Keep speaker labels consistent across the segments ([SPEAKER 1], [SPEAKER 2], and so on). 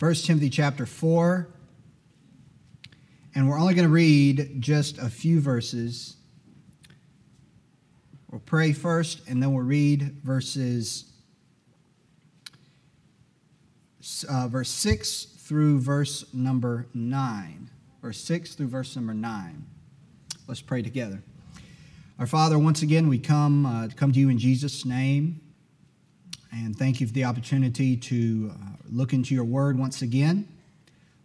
[SPEAKER 1] 1 Timothy chapter 4. And we're only going to read just a few verses. We'll pray first, and then we'll read verses uh, verse 6 through verse number 9. Verse 6 through verse number 9. Let's pray together. Our Father, once again, we come, uh, come to you in Jesus' name. And thank you for the opportunity to uh, look into your word once again.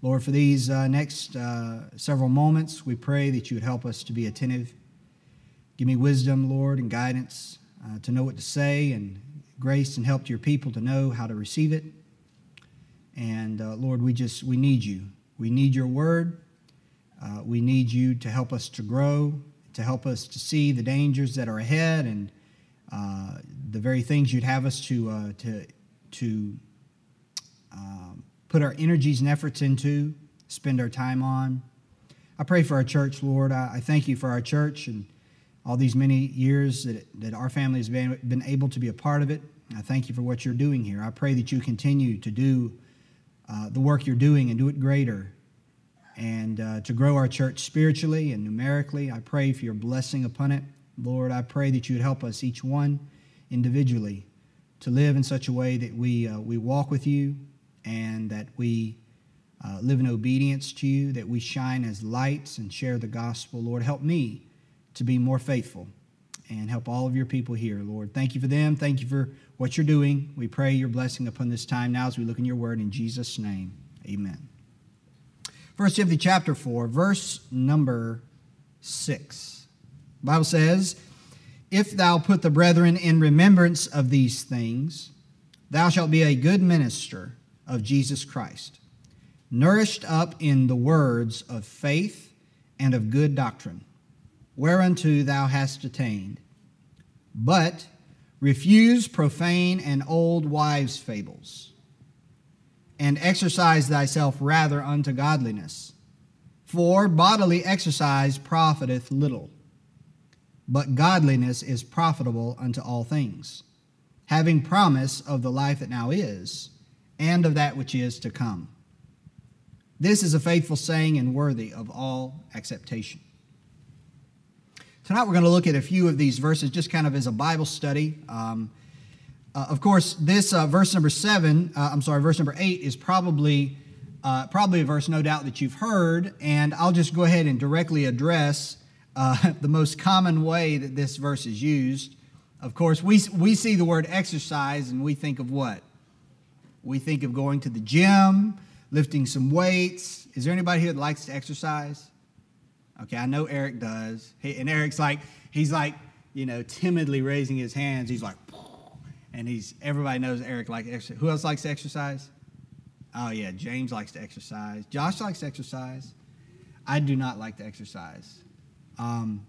[SPEAKER 1] Lord, for these uh, next uh, several moments, we pray that you would help us to be attentive. Give me wisdom, Lord, and guidance uh, to know what to say, and grace and help to your people to know how to receive it. And uh, Lord, we just we need you. We need your word. Uh, we need you to help us to grow, to help us to see the dangers that are ahead, and uh, the very things you'd have us to uh, to to um, put our energies and efforts into, spend our time on. I pray for our church, Lord. I, I thank you for our church and all these many years that, that our family has been, been able to be a part of it. I thank you for what you're doing here. I pray that you continue to do uh, the work you're doing and do it greater and uh, to grow our church spiritually and numerically. I pray for your blessing upon it. Lord, I pray that you would help us, each one individually, to live in such a way that we, uh, we walk with you and that we uh, live in obedience to you, that we shine as lights and share the gospel. Lord, help me to be more faithful and help all of your people here, Lord. Thank you for them. Thank you for what you're doing. We pray your blessing upon this time now as we look in your word in Jesus' name. Amen. First Timothy chapter 4, verse number 6. Bible says, If thou put the brethren in remembrance of these things, thou shalt be a good minister of Jesus Christ, nourished up in the words of faith and of good doctrine, whereunto thou hast attained. But refuse profane and old wives' fables, and exercise thyself rather unto godliness. For bodily exercise profiteth little, but godliness is profitable unto all things, having promise of the life that now is and of that which is to come. This is a faithful saying and worthy of all acceptation. Tonight we're going to look at a few of these verses just kind of as a Bible study. Um, uh, of course, this uh, verse number seven, uh, I'm sorry, verse number eight is probably uh, probably a verse, no doubt, that you've heard, and I'll just go ahead and directly address uh, the most common way that this verse is used. Of course, we we see the word exercise and we think of what? We think of going to the gym, lifting some weights. Is there anybody here that likes to exercise? Okay, I know Eric does. He, and Eric's like, he's like, you know, timidly raising his hands. He's like, and he's, everybody knows Eric likes exercise. Who else likes to exercise? Oh, yeah, James likes to exercise. Josh likes to exercise. I do not like to exercise. Um,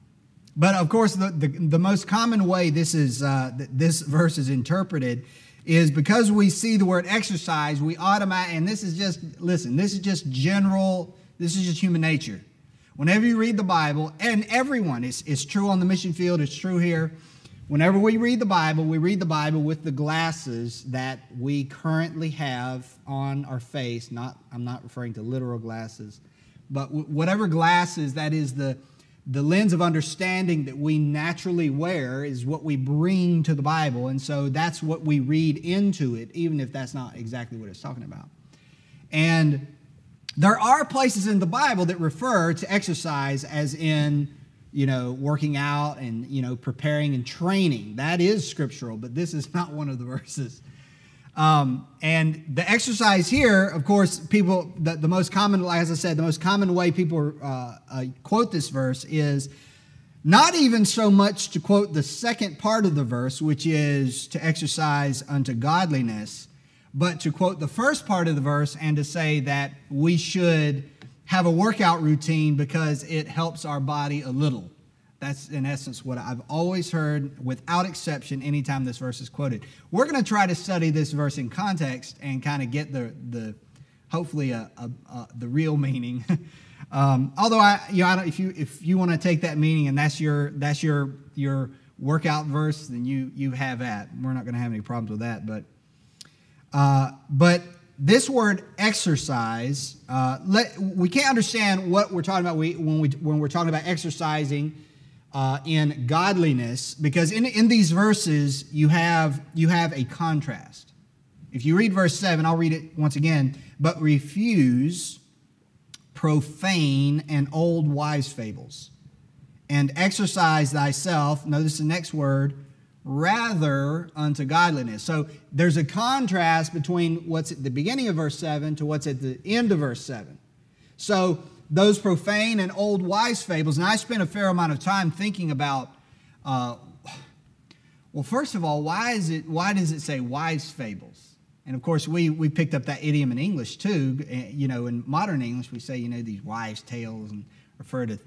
[SPEAKER 1] but of course, the, the, the, most common way this is uh, this verse is interpreted is because we see the word exercise, we automatically, and this is just, listen, this is just general, this is just human nature. Whenever you read the Bible, and everyone, it's, it's true on the mission field, it's true here. Whenever we read the Bible, we read the Bible with the glasses that we currently have on our face. Not, I'm not referring to literal glasses, but whatever glasses that is the, the lens of understanding that we naturally wear is what we bring to the Bible. And so that's what we read into it, even if that's not exactly what it's talking about. And there are places in the Bible that refer to exercise as in, you know, working out and, you know, preparing and training. That is scriptural, but this is not one of the verses. Um, and the exercise here, of course, people, the, the most common, as I said, the most common way people uh, uh, quote this verse is not even so much to quote the second part of the verse, which is to exercise unto godliness, but to quote the first part of the verse and to say that we should have a workout routine because it helps our body a little. That's in essence what I've always heard without exception anytime this verse is quoted. We're going to try to study this verse in context and kind of get the, the hopefully a, a, a the real meaning. um, although I, you know, I if you if you want to take that meaning and that's your that's your your workout verse, then you you have that. We're not going to have any problems with that. But uh, but this word exercise, uh, let, we can't understand what we're talking about we, when, we, when we're talking about exercising uh, in godliness, because in, in these verses, you have, you have a contrast. If you read verse 7, I'll read it once again. But refuse profane and old wives' fables, and exercise thyself, notice the next word, rather unto godliness. So there's a contrast between what's at the beginning of verse 7 to what's at the end of verse 7. So those profane and old wise fables, and I spent a fair amount of time thinking about, uh, well, first of all, why is it? Why does it say wise fables? And of course, we we picked up that idiom in English too. Eh, you know, in modern English, we say you know these wives' tales and refer to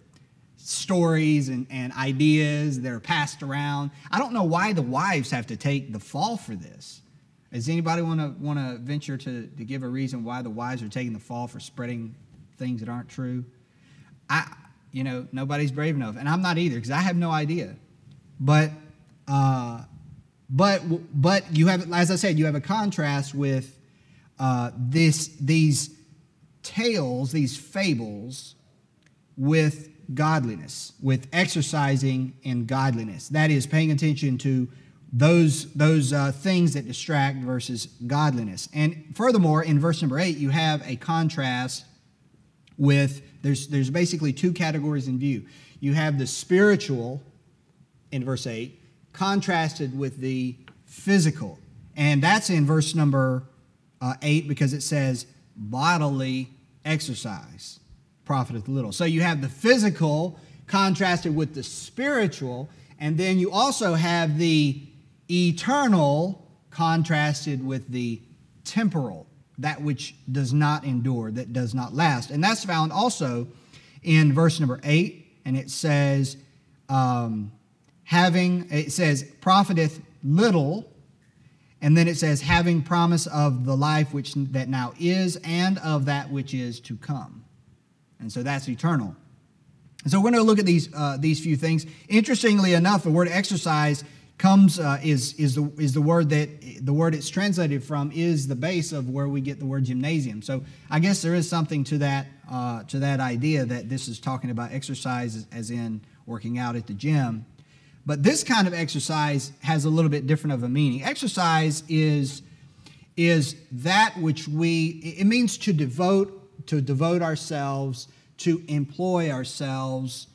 [SPEAKER 1] stories and, and ideas that are passed around. I don't know why the wives have to take the fall for this. Does anybody want to want to venture to, to give a reason why the wives are taking the fall for spreading things that aren't true? I, you know, nobody's brave enough, and I'm not either because I have no idea. But, uh, but, but you have, as I said, you have a contrast with uh, this these tales, these fables, with godliness, with exercising in godliness. That is, paying attention to those, those uh, things that distract versus godliness. And furthermore, in verse number eight, you have a contrast with, there's, there's basically two categories in view. You have the spiritual in verse 8, contrasted with the physical. And that's in verse number uh, 8 because it says bodily exercise profiteth little. So you have the physical contrasted with the spiritual, and then you also have the eternal contrasted with the temporal, that which does not endure, that does not last. And that's found also in verse number eight, and it says, um, having, it says, profiteth little, and then it says, having promise of the life which that now is and of that which is to come. And so that's eternal. And so we're going to look at these, uh, these few things. Interestingly enough, the word exercise comes uh, is, is, the, is the word that the word it's translated from is the base of where we get the word gymnasium. So I guess there is something to that uh, to that idea that this is talking about exercise as in working out at the gym. But this kind of exercise has a little bit different of a meaning. Exercise is is that which we it means to devote to devote ourselves, to employ ourselves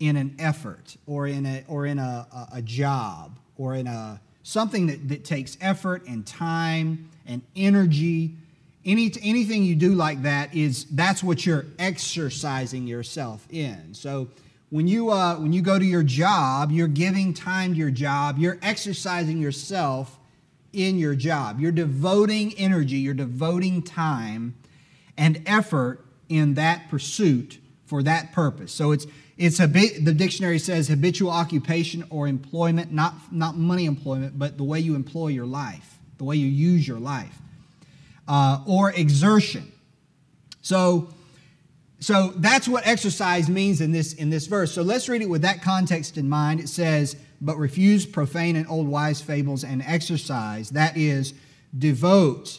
[SPEAKER 1] in an effort or in a, or in a, a, job or in a, something that, that takes effort and time and energy. Any, anything you do like that is that's what you're exercising yourself in. So when you, uh, when you go to your job, you're giving time to your job, you're exercising yourself in your job. You're devoting energy, you're devoting time and effort in that pursuit for that purpose. So it's it's a bit, the dictionary says habitual occupation or employment, not not money employment, but the way you employ your life, the way you use your life, uh, or exertion. So. So that's what exercise means in this in this verse. So let's read it with that context in mind. It says, "But refuse profane and old wise fables and exercise, that is, devote,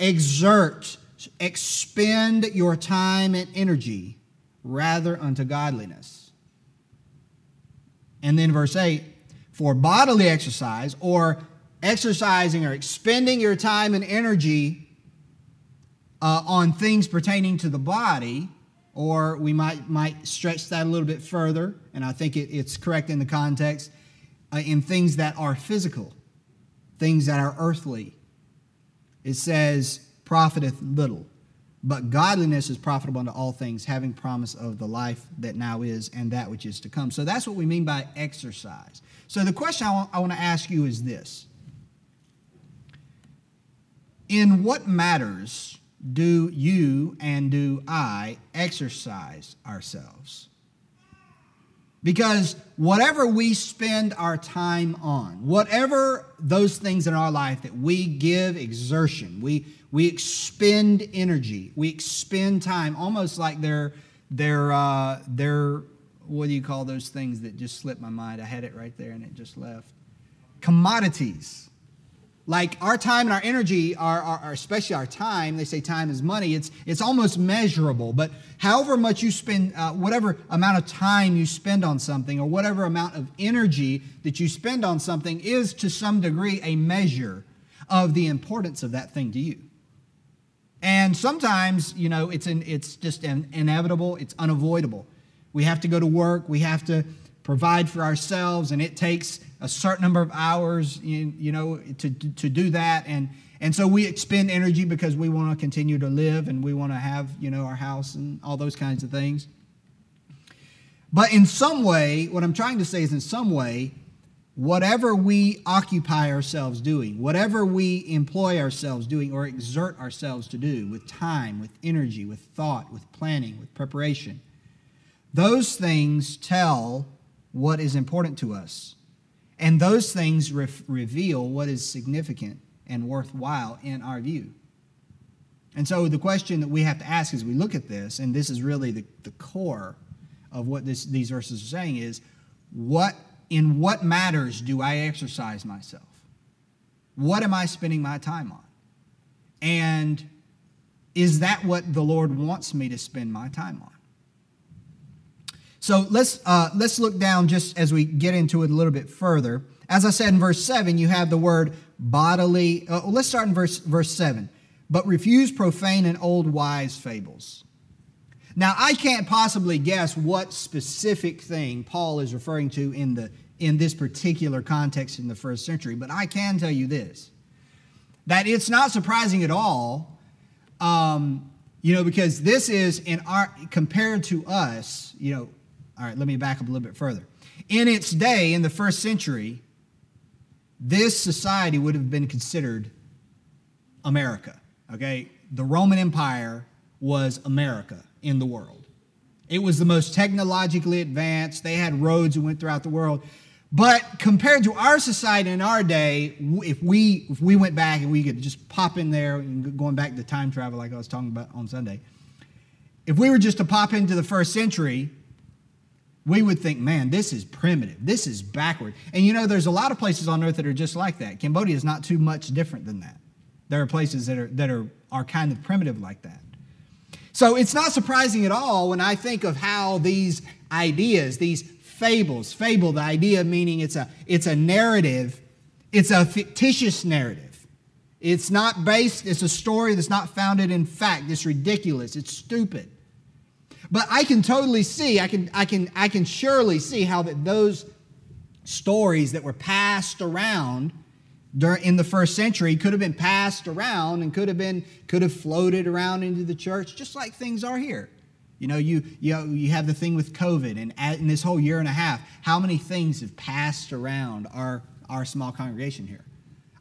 [SPEAKER 1] exert, expend your time and energy rather unto godliness. And then verse 8 for bodily exercise or exercising or expending your time and energy uh, on things pertaining to the body, or we might, might stretch that a little bit further, and I think it, it's correct in the context, uh, in things that are physical, things that are earthly. It says, profiteth little. But godliness is profitable unto all things, having promise of the life that now is and that which is to come. So that's what we mean by exercise. So the question I want, I want to ask you is this In what matters do you and do I exercise ourselves? Because whatever we spend our time on, whatever those things in our life that we give exertion, we, we expend energy, we expend time, almost like they're, they're, uh, they're, what do you call those things that just slipped my mind? I had it right there and it just left. Commodities. like our time and our energy, our, our, especially our time, they say time is money, it's, it's almost measurable. But however much you spend, uh, whatever amount of time you spend on something, or whatever amount of energy that you spend on something, is to some degree a measure of the importance of that thing to you. And sometimes, you know, it's, an, it's just an inevitable, it's unavoidable. We have to go to work, we have to provide for ourselves, and it takes a certain number of hours, you, you know, to, to do that. And, and so we expend energy because we want to continue to live and we want to have, you know, our house and all those kinds of things. But in some way, what I'm trying to say is in some way, whatever we occupy ourselves doing, whatever we employ ourselves doing or exert ourselves to do with time, with energy, with thought, with planning, with preparation, those things tell what is important to us. And those things re- reveal what is significant and worthwhile in our view. And so the question that we have to ask as we look at this, and this is really the, the core of what this, these verses are saying, is what in what matters do I exercise myself? What am I spending my time on? And is that what the Lord wants me to spend my time on? So let's, uh, let's look down just as we get into it a little bit further. As I said in verse 7, you have the word bodily. Uh, let's start in verse, verse 7. But refuse profane and old wise fables. Now, I can't possibly guess what specific thing Paul is referring to in, the, in this particular context in the first century, but I can tell you this that it's not surprising at all, um, you know, because this is in our, compared to us, you know, all right, let me back up a little bit further. In its day, in the first century, this society would have been considered America. Okay? The Roman Empire was America in the world. It was the most technologically advanced. They had roads that went throughout the world. But compared to our society in our day, if we if we went back and we could just pop in there, going back to time travel like I was talking about on Sunday, if we were just to pop into the first century, we would think, man, this is primitive. This is backward. And you know, there's a lot of places on earth that are just like that. Cambodia is not too much different than that. There are places that are, that are, are kind of primitive like that. So it's not surprising at all when I think of how these ideas, these fables, fable, the idea meaning it's a, it's a narrative, it's a fictitious narrative. It's not based, it's a story that's not founded in fact. It's ridiculous, it's stupid. But I can totally see, I can, I can, I can surely see how that those stories that were passed around during, in the first century could have been passed around and could have been could have floated around into the church just like things are here. You know, you you, know, you have the thing with COVID, and in this whole year and a half, how many things have passed around our our small congregation here?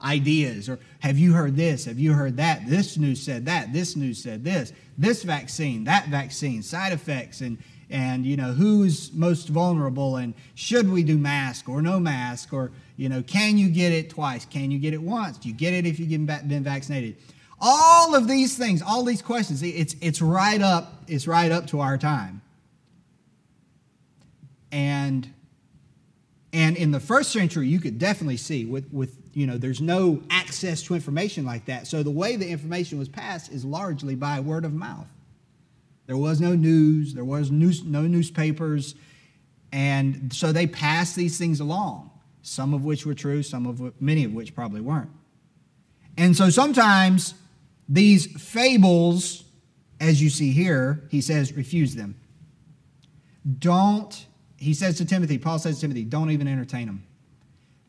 [SPEAKER 1] ideas or have you heard this have you heard that this news said that this news said this this vaccine that vaccine side effects and and you know who's most vulnerable and should we do mask or no mask or you know can you get it twice can you get it once do you get it if you've been vaccinated all of these things all these questions it's it's right up it's right up to our time and and in the first century you could definitely see with with you know, there's no access to information like that. So the way the information was passed is largely by word of mouth. There was no news, there was news, no newspapers, and so they passed these things along. Some of which were true, some of which, many of which probably weren't. And so sometimes these fables, as you see here, he says, refuse them. Don't, he says to Timothy, Paul says to Timothy, don't even entertain them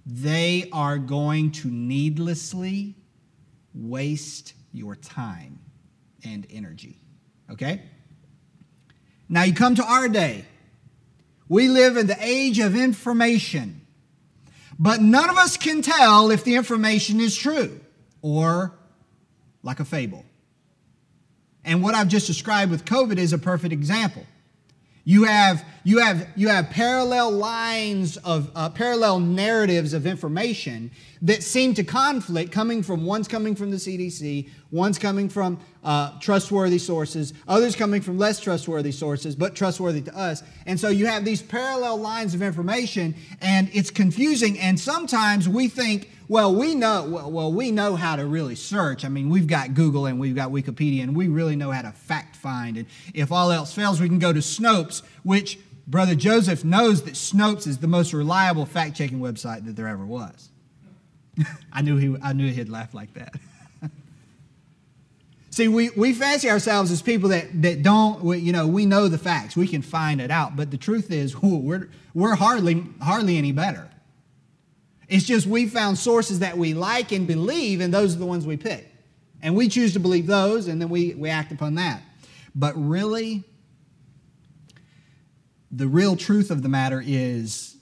[SPEAKER 1] they are going to needlessly waste your time and energy. Okay? Now you come to our day. We live in the age of information, but none of us can tell if the information is true or like a fable. And what I've just described with COVID is a perfect example. You have, you have, you have parallel lines of uh, parallel narratives of information that seem to conflict coming from one's coming from the CDC, one's coming from uh, trustworthy sources, others coming from less trustworthy sources, but trustworthy to us. And so you have these parallel lines of information, and it's confusing. And sometimes we think well, we know well, well, we know how to really search. I mean, we've got Google and we've got Wikipedia, and we really know how to fact find. And if all else fails, we can go to Snopes, which Brother Joseph knows that Snopes is the most reliable fact checking website that there ever was. I knew he I knew he'd laugh like that. See, we, we fancy ourselves as people that, that don't, we, you know, we know the facts. We can find it out. But the truth is, we're, we're hardly, hardly any better. It's just we found sources that we like and believe, and those are the ones we pick. And we choose to believe those, and then we, we act upon that. But really, the real truth of the matter is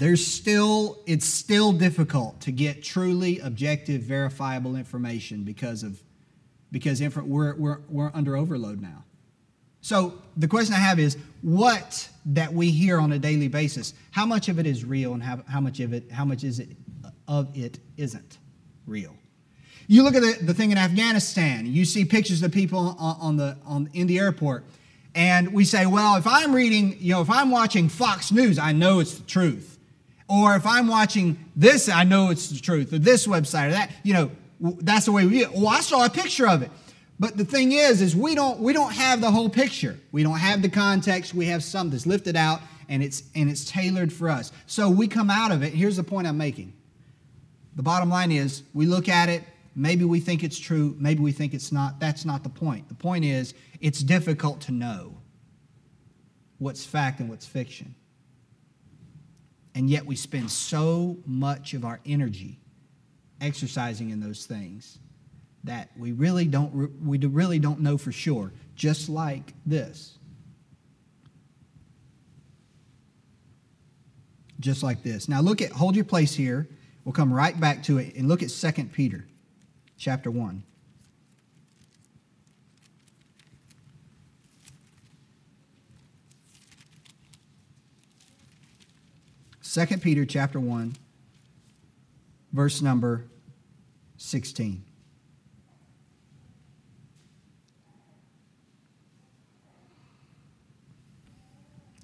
[SPEAKER 1] there's still it's still difficult to get truly objective verifiable information because of because we're, we're, we're under overload now. So the question i have is what that we hear on a daily basis how much of it is real and how, how much of it how much is it of it isn't real? You look at the, the thing in afghanistan you see pictures of people on, on the on in the airport and we say well if i'm reading you know if i'm watching fox news i know it's the truth or if I'm watching this, I know it's the truth, or this website, or that, you know, that's the way we Well, I saw a picture of it. But the thing is, is we don't we don't have the whole picture. We don't have the context. We have some that's lifted out and it's and it's tailored for us. So we come out of it. Here's the point I'm making. The bottom line is we look at it, maybe we think it's true, maybe we think it's not. That's not the point. The point is it's difficult to know what's fact and what's fiction. And yet we spend so much of our energy exercising in those things that we really don't we really don't know for sure just like this. Just like this. Now look at hold your place here. We'll come right back to it and look at 2 peter chapter 1 2 Peter chapter 1, verse number 16.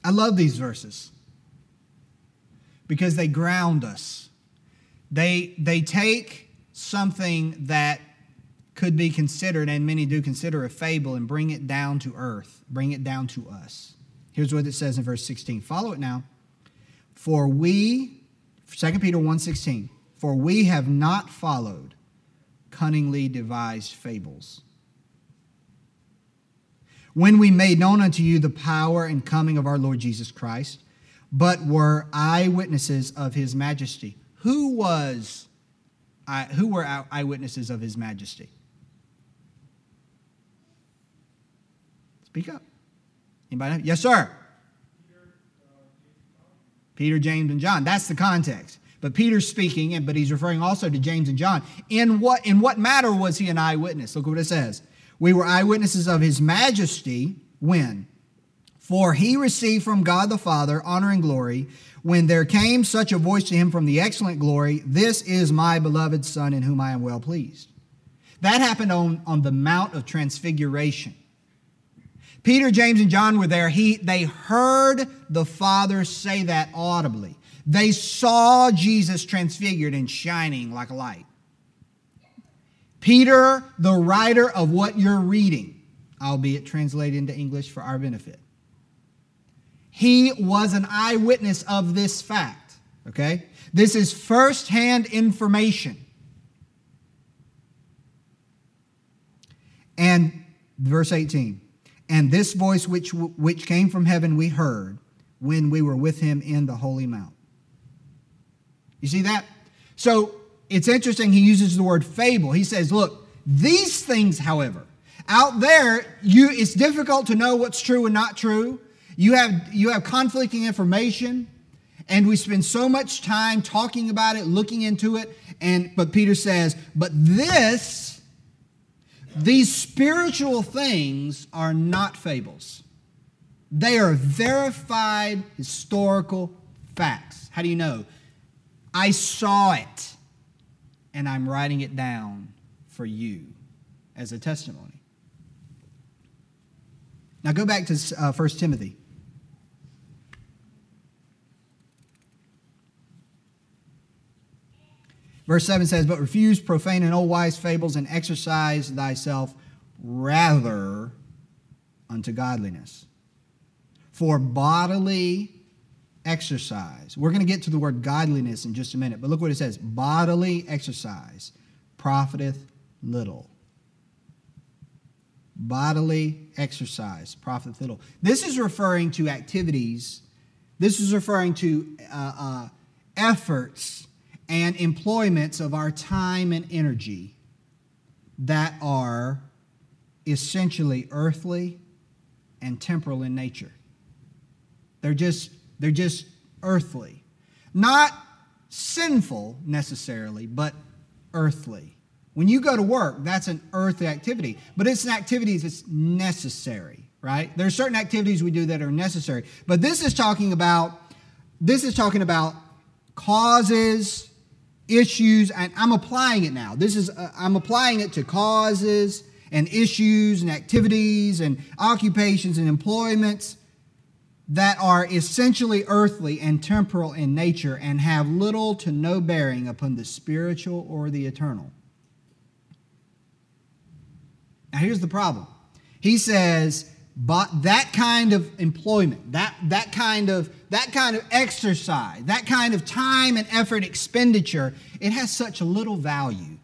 [SPEAKER 1] I love these verses because they ground us. They, they take something that could be considered, and many do consider a fable, and bring it down to earth, bring it down to us. Here's what it says in verse 16. Follow it now. For we, 2 Peter 1.16, for we have not followed cunningly devised fables. When we made known unto you the power and coming of our Lord Jesus Christ, but were eyewitnesses of his majesty. Who was who were eyewitnesses of his majesty? Speak up. Anybody? Know? Yes, sir. Peter, James, and John. That's the context. But Peter's speaking, but he's referring also to James and John. In what, in what matter was he an eyewitness? Look what it says. We were eyewitnesses of his majesty when? For he received from God the Father honor and glory when there came such a voice to him from the excellent glory, This is my beloved Son in whom I am well pleased. That happened on, on the Mount of Transfiguration. Peter, James, and John were there. He, they heard the Father say that audibly. They saw Jesus transfigured and shining like a light. Peter, the writer of what you're reading, albeit translated into English for our benefit, he was an eyewitness of this fact. Okay? This is firsthand information. And verse 18 and this voice which, which came from heaven we heard when we were with him in the holy mount. You see that? So it's interesting, he uses the word fable. He says, Look, these things, however, out there, you, it's difficult to know what's true and not true. You have, you have conflicting information, and we spend so much time talking about it, looking into it. And but Peter says, But this these spiritual things are not fables. They are verified historical facts. How do you know? I saw it and I'm writing it down for you as a testimony. Now go back to uh, 1 Timothy. Verse 7 says, But refuse profane and old wise fables and exercise thyself rather unto godliness. For bodily exercise, we're going to get to the word godliness in just a minute, but look what it says bodily exercise profiteth little. Bodily exercise profiteth little. This is referring to activities, this is referring to uh, uh, efforts and employments of our time and energy that are essentially earthly and temporal in nature. They're just, they're just earthly. Not sinful necessarily, but earthly. When you go to work, that's an earthly activity, but it's an activity that's necessary, right? There are certain activities we do that are necessary. But this is talking about this is talking about causes, issues, and I'm applying it now. This is uh, I'm applying it to causes and issues and activities and occupations and employments that are essentially earthly and temporal in nature and have little to no bearing upon the spiritual or the eternal. Now, here's the problem. He says, but that kind of employment, that, that, kind of, that kind of exercise, that kind of time and effort expenditure, it has such little value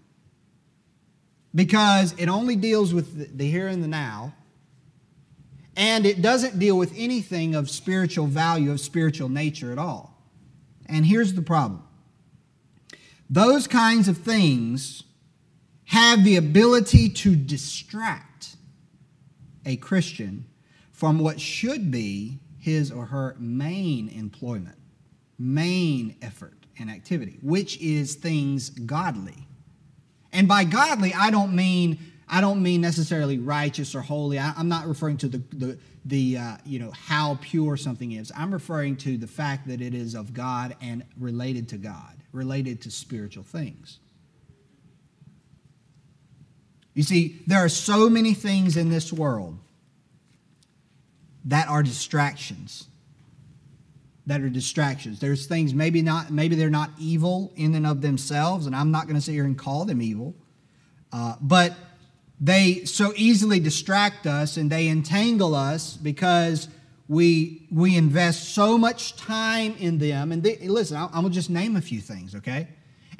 [SPEAKER 1] because it only deals with the here and the now, and it doesn't deal with anything of spiritual value, of spiritual nature at all. And here's the problem those kinds of things have the ability to distract a Christian from what should be his or her main employment, main effort and activity, which is things godly. And by godly, I don't mean I don't mean necessarily righteous or holy. I, am not referring to the the, the uh, you know how pure something is. I'm referring to the fact that it is of God and related to God, related to spiritual things. You see, there are so many things in this world that are distractions that are distractions. There's things maybe not maybe they're not evil in and of themselves, and I'm not going to sit here and call them evil, uh, but they so easily distract us and they entangle us because we we invest so much time in them. And they, listen, I'm gonna just name a few things, okay?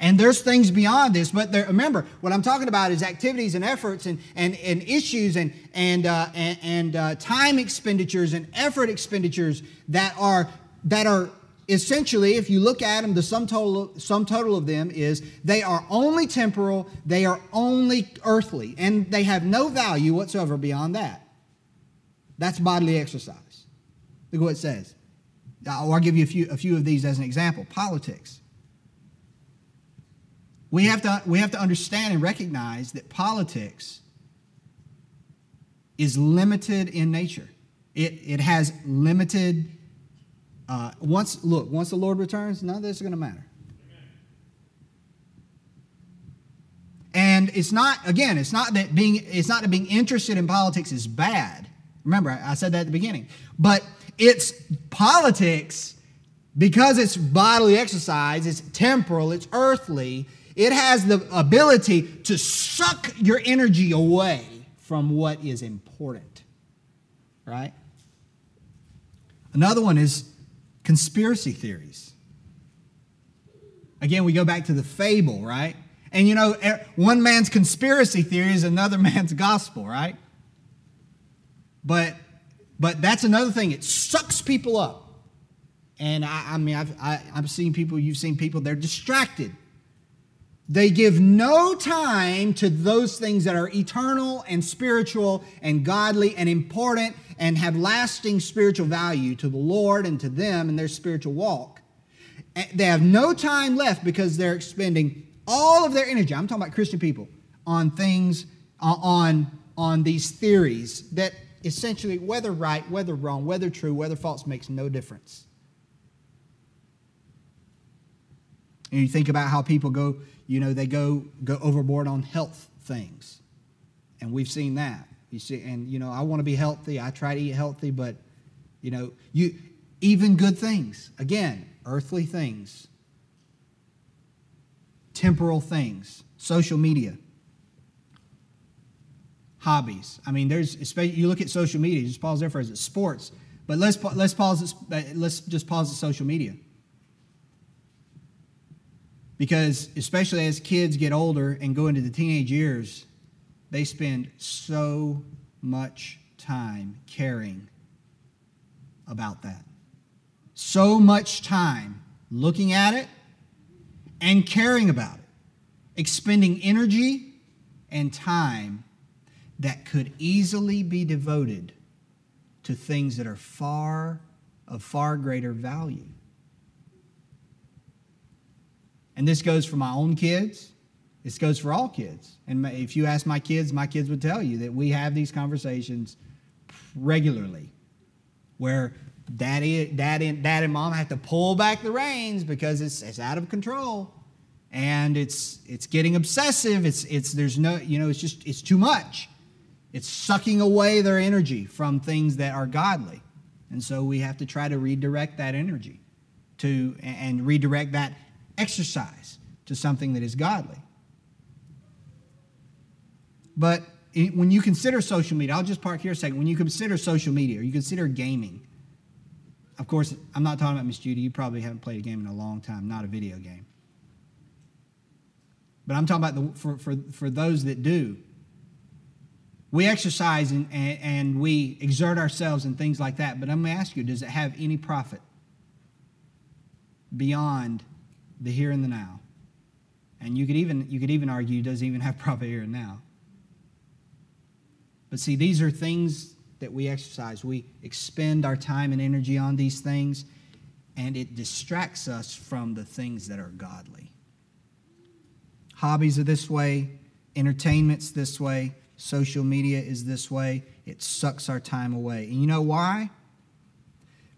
[SPEAKER 1] And there's things beyond this, but there, remember, what I'm talking about is activities and efforts and, and, and issues and, and, uh, and, and uh, time expenditures and effort expenditures that are that are essentially, if you look at them, the sum total, sum total of them is they are only temporal, they are only earthly, and they have no value whatsoever beyond that. That's bodily exercise. Look what it says. I'll give you a few, a few of these as an example. Politics. We have, to, we have to understand and recognize that politics is limited in nature. It, it has limited uh, once, look, once the Lord returns, none of this is going to matter. And it's not, again, it's not that being, it's not that being interested in politics is bad. Remember, I said that at the beginning. But it's politics because it's bodily exercise, it's temporal, it's earthly, it has the ability to suck your energy away from what is important. Right? Another one is conspiracy theories. Again, we go back to the fable, right? And you know, one man's conspiracy theory is another man's gospel, right? But but that's another thing. It sucks people up. And I, I mean, I've, I, have i have seen people, you've seen people, they're distracted. They give no time to those things that are eternal and spiritual and godly and important and have lasting spiritual value to the Lord and to them in their spiritual walk. They have no time left because they're expending all of their energy. I'm talking about Christian people on things, uh, on, on these theories that essentially, whether right, whether wrong, whether true, whether false, makes no difference. And you think about how people go, you know, they go go overboard on health things. And we've seen that. You see, and you know, I want to be healthy. I try to eat healthy, but you know, you even good things. Again, earthly things. temporal things, social media, hobbies. I mean, there's you look at social media. Just pause there for a second. Sports, but let's let's pause. Let's just pause the social media because especially as kids get older and go into the teenage years, they spend so much time caring about that. So much time looking at it and caring about it, expending energy and time that could easily be devoted to things that are far of far greater value. And this goes for my own kids. This goes for all kids. And if you ask my kids, my kids would tell you that we have these conversations regularly where daddy, daddy, dad and mom have to pull back the reins because it's, it's out of control and it's, it's getting obsessive. It's, it's, there's no, you know, it's just, it's too much. It's sucking away their energy from things that are godly. And so we have to try to redirect that energy to, and redirect that exercise to something that is godly. But when you consider social media, I'll just park here a second. When you consider social media or you consider gaming, of course, I'm not talking about Miss Judy. You probably haven't played a game in a long time, not a video game. But I'm talking about the, for, for, for those that do. We exercise and, and, and we exert ourselves and things like that. But I'm going to ask you does it have any profit beyond the here and the now. And you could even, you could even argue doesn't even have profit here and now. But see, these are things that we exercise. We expend our time and energy on these things, and it distracts us from the things that are godly. Hobbies are this way, entertainment's this way, social media is this way. It sucks our time away. And you know why?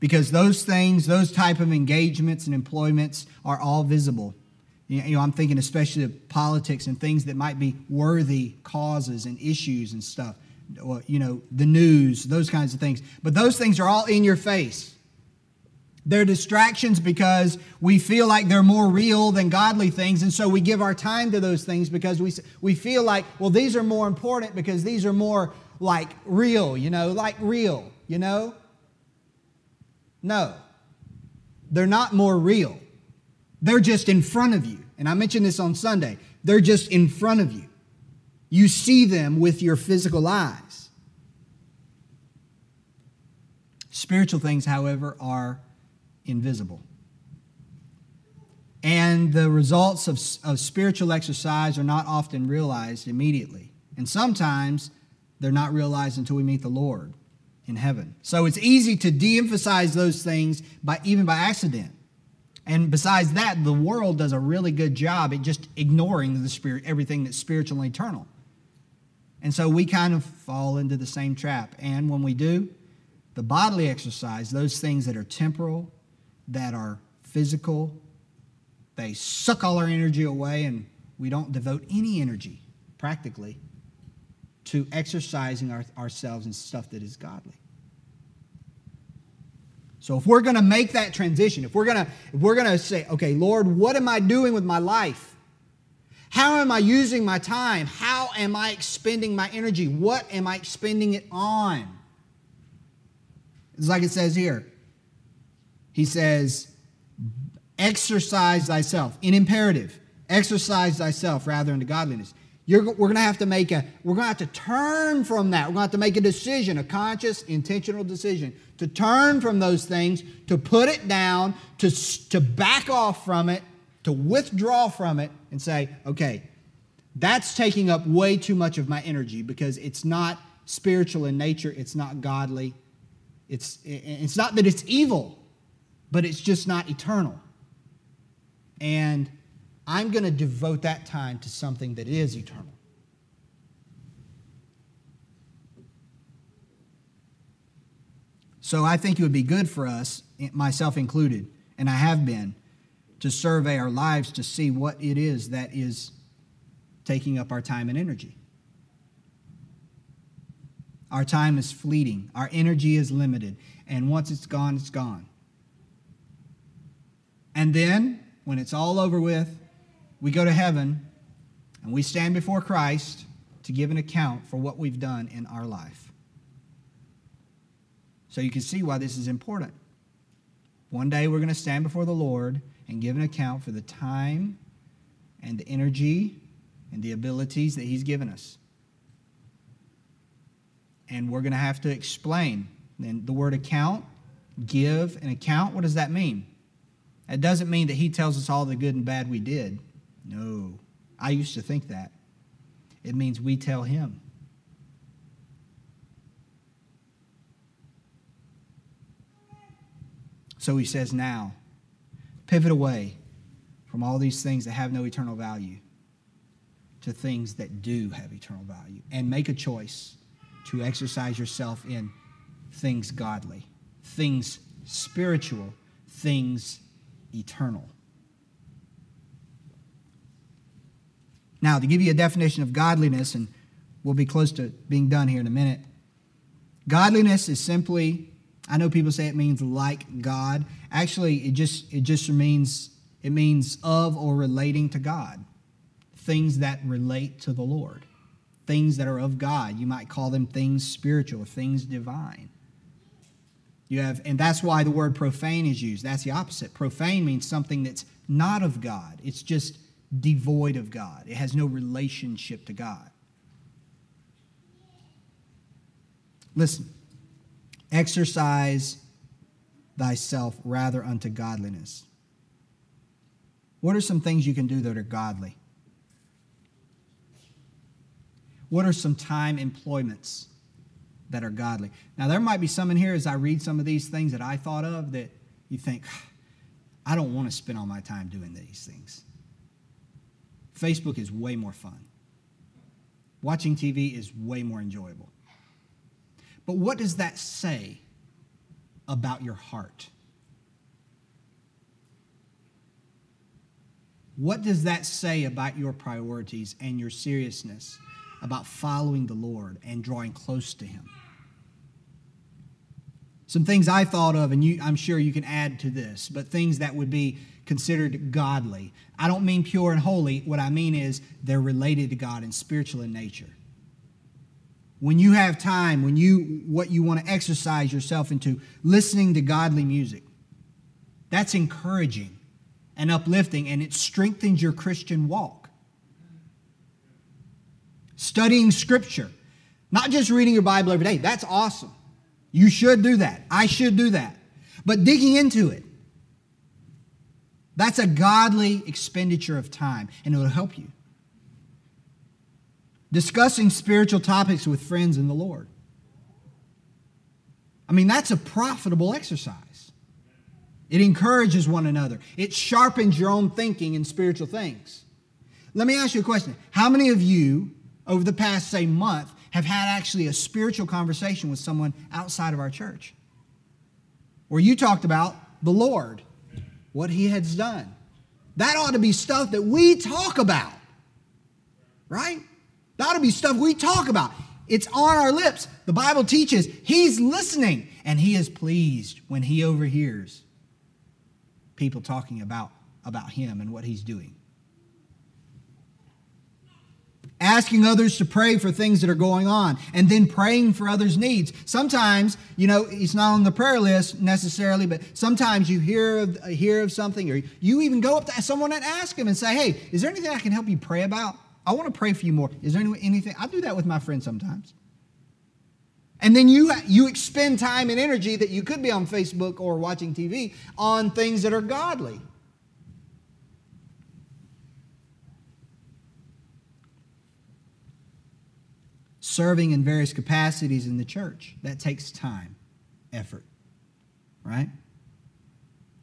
[SPEAKER 1] Because those things, those type of engagements and employments are all visible. You know, I'm thinking especially of politics and things that might be worthy causes and issues and stuff. You know, the news, those kinds of things. But those things are all in your face. They're distractions because we feel like they're more real than godly things. And so we give our time to those things because we, we feel like, well, these are more important because these are more like real, you know, like real, you know? No, they're not more real. They're just in front of you. And I mentioned this on Sunday. They're just in front of you. You see them with your physical eyes. Spiritual things, however, are invisible. And the results of, of spiritual exercise are not often realized immediately. And sometimes they're not realized until we meet the Lord in heaven. So it's easy to de emphasize those things by, even by accident. And besides that, the world does a really good job at just ignoring the spirit, everything that's spiritual and eternal. And so we kind of fall into the same trap. And when we do, the bodily exercise, those things that are temporal, that are physical, they suck all our energy away, and we don't devote any energy, practically, to exercising our, ourselves in stuff that is godly. So if we're going to make that transition, if we're going to if we're going to say, "Okay, Lord, what am I doing with my life? How am I using my time? How am I expending my energy? What am I expending it on?" It's like it says here. He says, "Exercise thyself." In imperative, exercise thyself rather into godliness. You're, we're going to have to make a, we're going to have to turn from that. We're going to have to make a decision, a conscious, intentional decision to turn from those things, to put it down, to, to back off from it, to withdraw from it and say, okay, that's taking up way too much of my energy because it's not spiritual in nature, it's not godly. It's, it's not that it's evil, but it's just not eternal. And I'm going to devote that time to something that is eternal. So I think it would be good for us, myself included, and I have been, to survey our lives to see what it is that is taking up our time and energy. Our time is fleeting, our energy is limited, and once it's gone, it's gone. And then, when it's all over with, we go to heaven and we stand before Christ to give an account for what we've done in our life. So you can see why this is important. One day we're going to stand before the Lord and give an account for the time and the energy and the abilities that He's given us. And we're going to have to explain. And the word account, give an account, what does that mean? It doesn't mean that He tells us all the good and bad we did. No. I used to think that. It means we tell Him. So He says, now, pivot away from all these things that have no eternal value to things that do have eternal value and make a choice to exercise yourself in things godly, things spiritual, things eternal. Now, to give you a definition of godliness, and we'll be close to being done here in a minute, godliness is simply, I know people say it means like God. Actually, it just, it just means, it means of or relating to God. Things that relate to the Lord. Things that are of God. You might call them things spiritual, things divine. You have, and that's why the word profane is used. That's the opposite. Profane means something that's not of God. It's just devoid of God, it has no relationship to God. Listen, exercise thyself rather unto godliness. What are some things you can do that are godly? What are some time employments that are godly? Now, there might be some in here as I read some of these things that I thought of that you think, ah, I don't want to spend all my time doing these things. Facebook is way more fun. Watching TV is way more enjoyable. But what does that say about your heart? What does that say about your priorities and your seriousness about following the Lord and drawing close to Him? Some things I thought of, and you, I'm sure you can add to this, but things that would be considered godly. I don't mean pure and holy. What I mean is they're related to God and spiritual in nature. When you have time, when you what you want to exercise yourself into listening to godly music, that's encouraging and uplifting and it strengthens your Christian walk. Studying scripture, not just reading your Bible every day, that's awesome. You should do that. I should do that. But digging into it, that's a godly expenditure of time, and it will help you. Discussing spiritual topics with friends in the Lord. I mean, that's a profitable exercise. It encourages one another, it sharpens your own thinking in spiritual things. Let me ask you a question. How many of you, over the past, say, month, have had actually a spiritual conversation with someone outside of our church? Where you talked about the Lord what he has done. That ought to be stuff that we talk about, right? That ought to be stuff we talk about. It's on our lips. The Bible teaches he's listening and he is pleased when he overhears people talking about, about him and what he's doing asking others to pray for things that are going on, and then praying for others' needs. Sometimes, you know, it's not on the prayer list necessarily, but sometimes you hear of, hear of something, or you even go up to someone and ask them and say, hey, is there anything I can help you pray about? I want to pray for you more. Is there anything? I do that with my friends sometimes. And then you, you expend time and energy that you could be on Facebook or watching TV on things that are godly. Serving in various capacities in the church. That takes time, effort, right?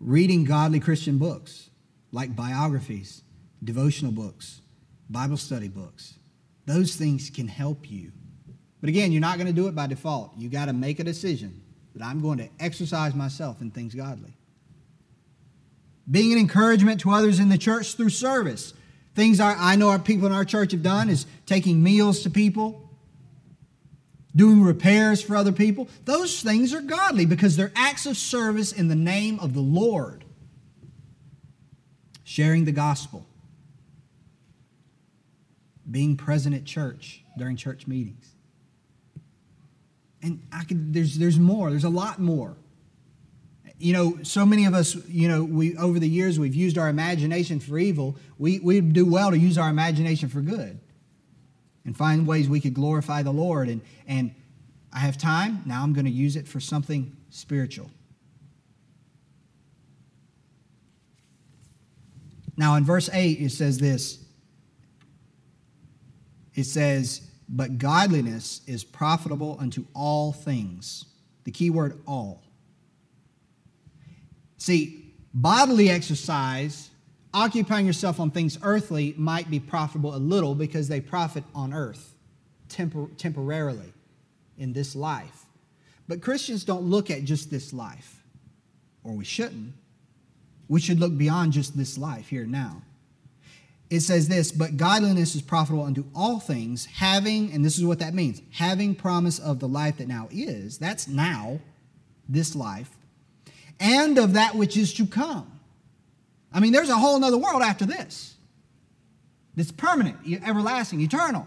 [SPEAKER 1] Reading godly Christian books like biographies, devotional books, Bible study books. Those things can help you. But again, you're not going to do it by default. You got to make a decision that I'm going to exercise myself in things godly. Being an encouragement to others in the church through service. Things I know our people in our church have done is taking meals to people, doing repairs for other people, those things are godly because they're acts of service in the name of the Lord. Sharing the gospel. being present at church during church meetings. And I could there's there's more, there's a lot more. You know, so many of us, you know, we over the years we've used our imagination for evil. We we do well to use our imagination for good and find ways we could glorify the Lord. And and I have time, now I'm going to use it for something spiritual. Now, in verse 8, it says this it says, But godliness is profitable unto all things. The key word all. See, bodily exercise, occupying yourself on things earthly, might be profitable a little because they profit on earth tempor- temporarily in this life. But Christians don't look at just this life, or we shouldn't. We should look beyond just this life here now. It says this, but godliness is profitable unto all things, having, and this is what that means, having promise of the life that now is, that's now, this life, and of that which is to come. I mean, there's a whole other world after this. It's permanent, everlasting, eternal.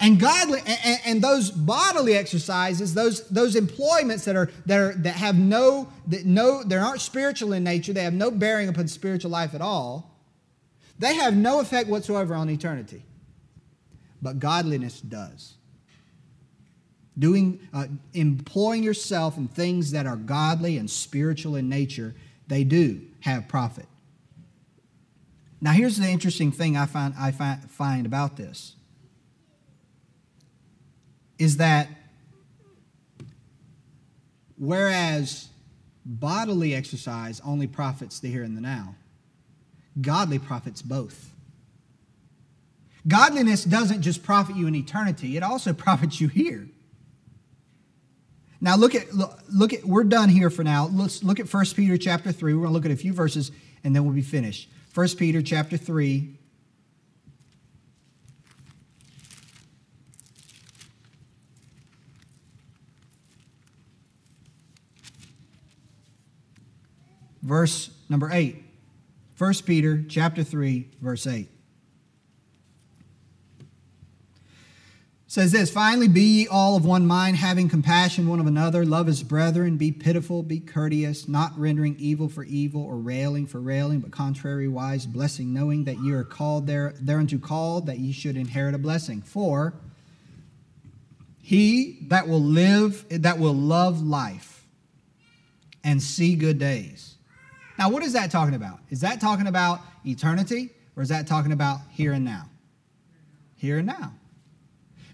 [SPEAKER 1] And godly and, and, those bodily exercises, those those employments that are that are that have no that no they aren't spiritual in nature, they have no bearing upon spiritual life at all. They have no effect whatsoever on eternity. But godliness does. Doing uh, employing yourself in things that are godly and spiritual in nature, they do have profit. Now here's the interesting thing I find I find about this is that whereas bodily exercise only profits the here and the now, godly profits both. Godliness doesn't just profit you in eternity, it also profits you here. Now look at look, look at we're done here for now. Let's look at 1 Peter chapter 3. We're going to look at a few verses and then we'll be finished. 1 Peter chapter 3 verse number 8. 1 Peter chapter 3 verse 8. Says this finally be ye all of one mind having compassion one of another love as brethren be pitiful be courteous not rendering evil for evil or railing for railing but contrariwise blessing knowing that ye are called there thereunto called that ye should inherit a blessing for he that will live that will love life and see good days now, what is that talking about? Is that talking about eternity or is that talking about here and now? Here and now.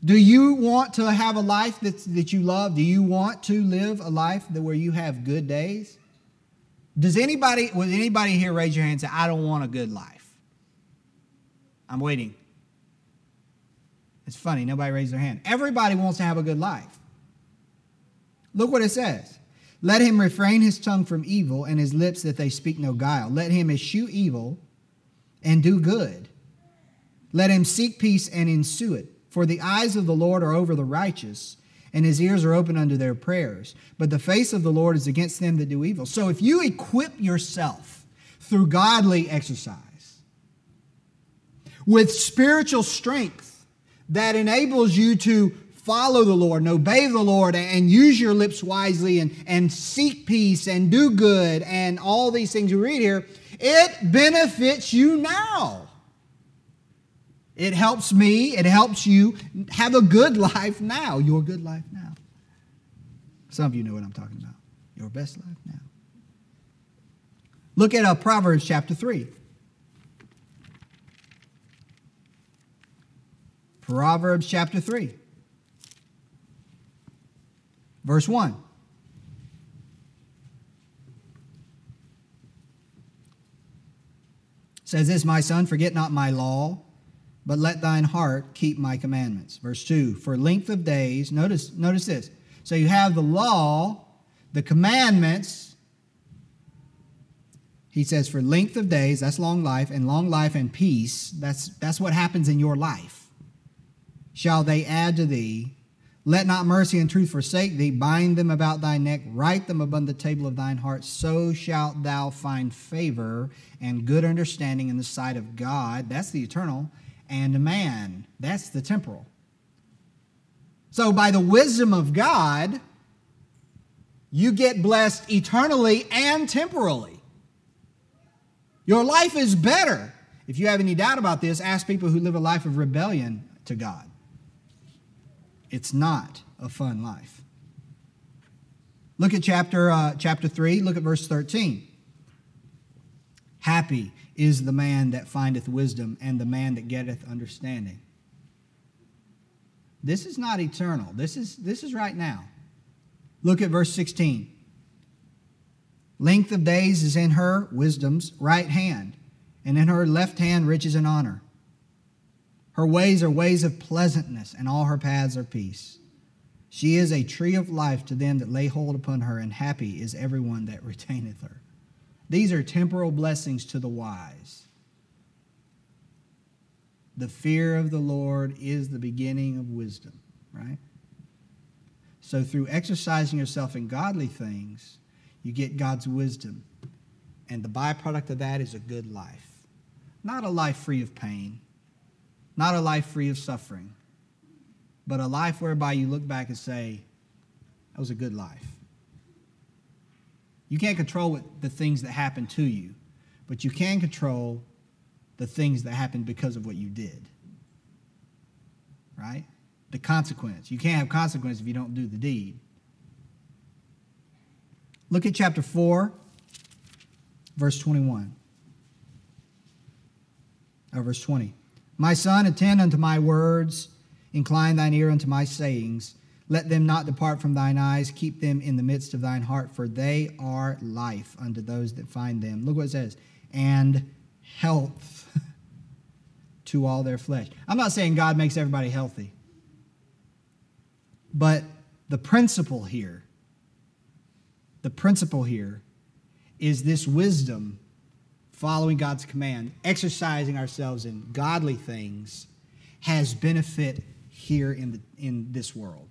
[SPEAKER 1] Do you want to have a life that, that you love? Do you want to live a life that, where you have good days? Does anybody, would anybody here raise your hand and say, I don't want a good life? I'm waiting. It's funny, nobody raised their hand. Everybody wants to have a good life. Look what it says. Let him refrain his tongue from evil and his lips that they speak no guile. Let him eschew evil and do good. Let him seek peace and ensue it. For the eyes of the Lord are over the righteous, and his ears are open unto their prayers. But the face of the Lord is against them that do evil. So if you equip yourself through godly exercise with spiritual strength that enables you to follow the Lord and obey the Lord and use your lips wisely and, and seek peace and do good and all these things you read here, it benefits you now. It helps me, it helps you have a good life now, your good life now. Some of you know what I'm talking about. Your best life now. Look at uh, Proverbs chapter 3. Proverbs chapter 3. Verse 1. says this, My son, forget not my law, but let thine heart keep my commandments. Verse 2. For length of days, notice, notice this. So you have the law, the commandments. He says, for length of days, that's long life, and long life and peace, that's, that's what happens in your life, shall they add to thee let not mercy and truth forsake thee. Bind them about thy neck, write them upon the table of thine heart. So shalt thou find favor and good understanding in the sight of God. That's the eternal. And man. That's the temporal. So, by the wisdom of God, you get blessed eternally and temporally. Your life is better. If you have any doubt about this, ask people who live a life of rebellion to God. It's not a fun life. Look at chapter, uh, chapter 3, look at verse 13. Happy is the man that findeth wisdom and the man that getteth understanding. This is not eternal. This is, this is right now. Look at verse 16. Length of days is in her, wisdom's, right hand, and in her left hand, riches and honor. Her ways are ways of pleasantness, and all her paths are peace. She is a tree of life to them that lay hold upon her, and happy is everyone that retaineth her. These are temporal blessings to the wise. The fear of the Lord is the beginning of wisdom, right? So, through exercising yourself in godly things, you get God's wisdom. And the byproduct of that is a good life. Not a life free of pain, not a life free of suffering, but a life whereby you look back and say, that was a good life. You can't control what, the things that happen to you, but you can control the things that happen because of what you did. Right? The consequence. You can't have consequence if you don't do the deed. Look at chapter 4, verse 21. Or verse 20. My son, attend unto my words Incline thine ear unto my sayings. Let them not depart from thine eyes. Keep them in the midst of thine heart, for they are life unto those that find them. Look what it says. And health to all their flesh. I'm not saying God makes everybody healthy, but the principle here, the principle here is this wisdom following God's command, exercising ourselves in godly things has benefit here in, the, in this world.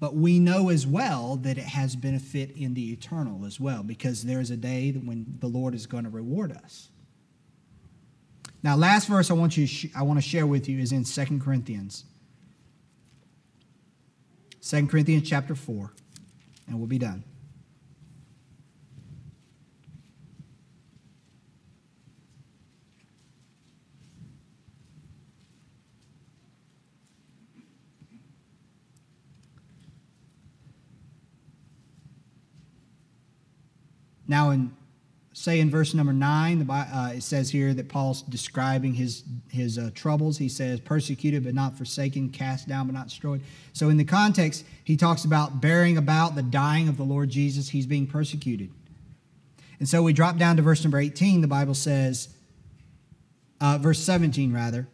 [SPEAKER 1] But we know as well that it has benefit in the eternal as well, because there's a day when the Lord is going to reward us. Now, last verse I want you sh- I want to share with you is in 2 Corinthians. 2 Corinthians chapter 4, and we'll be done. Now, in say in verse number nine, the, uh, it says here that Paul's describing his his uh, troubles. He says, "Persecuted but not forsaken, cast down but not destroyed." So, in the context, he talks about bearing about the dying of the Lord Jesus. He's being persecuted, and so we drop down to verse number eighteen. The Bible says, uh, verse seventeen rather,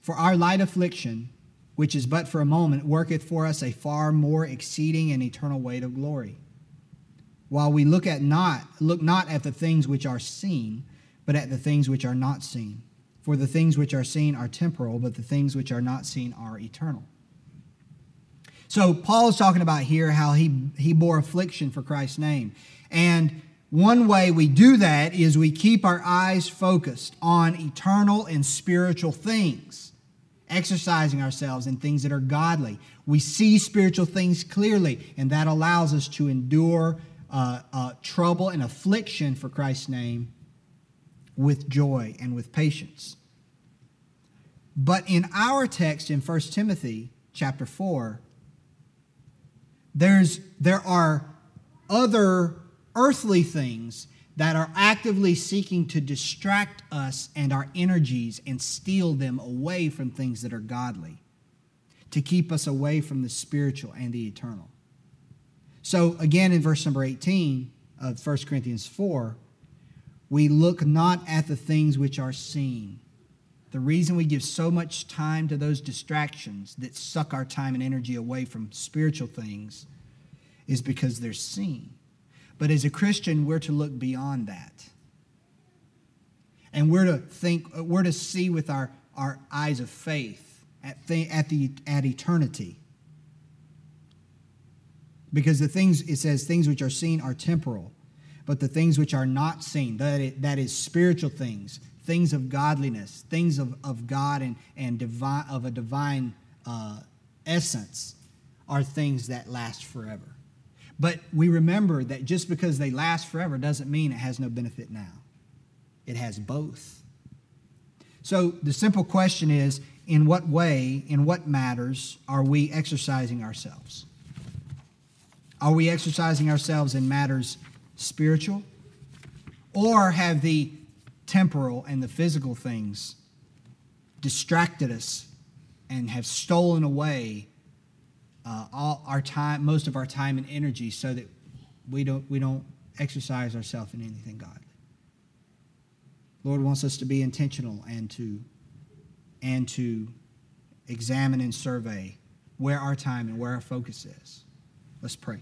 [SPEAKER 1] "For our light affliction." Which is but for a moment, worketh for us a far more exceeding and eternal weight of glory while we look at not look not at the things which are seen but at the things which are not seen. For the things which are seen are temporal but the things which are not seen are eternal. So paul is talking about here how he he bore affliction for christ's name. And one way we do that is we keep our eyes focused on eternal and spiritual things exercising ourselves in things that are godly. We see spiritual things clearly and that allows us to endure uh, uh, trouble and affliction for Christ's name with joy and with patience. But in our text in 1 Timothy chapter 4, there's, there are other earthly things that are actively seeking to distract us and our energies and steal them away from things that are godly, to keep us away from the spiritual and the eternal. So, again, in verse number 18 of 1 Corinthians 4, we look not at the things which are seen. The reason we give so much time to those distractions that suck our time and energy away from spiritual things is because they're seen. But as a Christian, we're to look beyond that. And we're to think, we're to see with our, our eyes of faith at, at, the, at eternity because the things, it says, things which are seen are temporal, but the things which are not seen, that is, that is spiritual things, things of godliness, things of, of God and, and divine, of a divine uh, essence are things that last forever. But we remember that just because they last forever doesn't mean it has no benefit now. It has both. So the simple question is in what way, in what matters are we exercising ourselves? Are we exercising ourselves in matters spiritual? Or have the temporal and the physical things distracted us and have stolen away uh, all our time, most of our time and energy, so that we don't we don't exercise ourselves in anything godly. Lord wants us to be intentional and to and to examine and survey where our time and where our focus is. Let's pray.